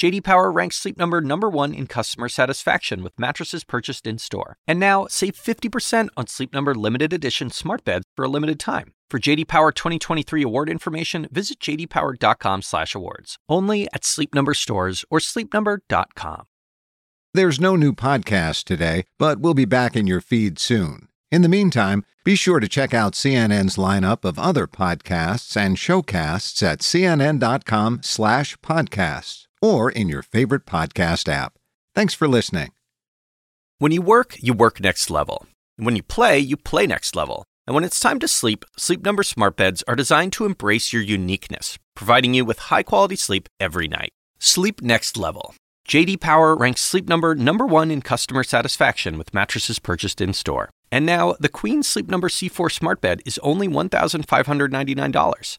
JD Power ranks Sleep Number number 1 in customer satisfaction with mattresses purchased in-store. And now, save 50% on Sleep Number limited edition smart beds for a limited time. For JD Power 2023 award information, visit jdpower.com/awards. Only at Sleep Number stores or sleepnumber.com. There's no new podcast today, but we'll be back in your feed soon. In the meantime, be sure to check out CNN's lineup of other podcasts and showcasts at cnn.com/podcasts or in your favorite podcast app. Thanks for listening. When you work, you work next level. When you play, you play next level. And when it's time to sleep, Sleep Number smart beds are designed to embrace your uniqueness, providing you with high-quality sleep every night. Sleep next level. JD Power ranks Sleep Number number 1 in customer satisfaction with mattresses purchased in-store. And now, the Queen Sleep Number C4 smart bed is only $1,599.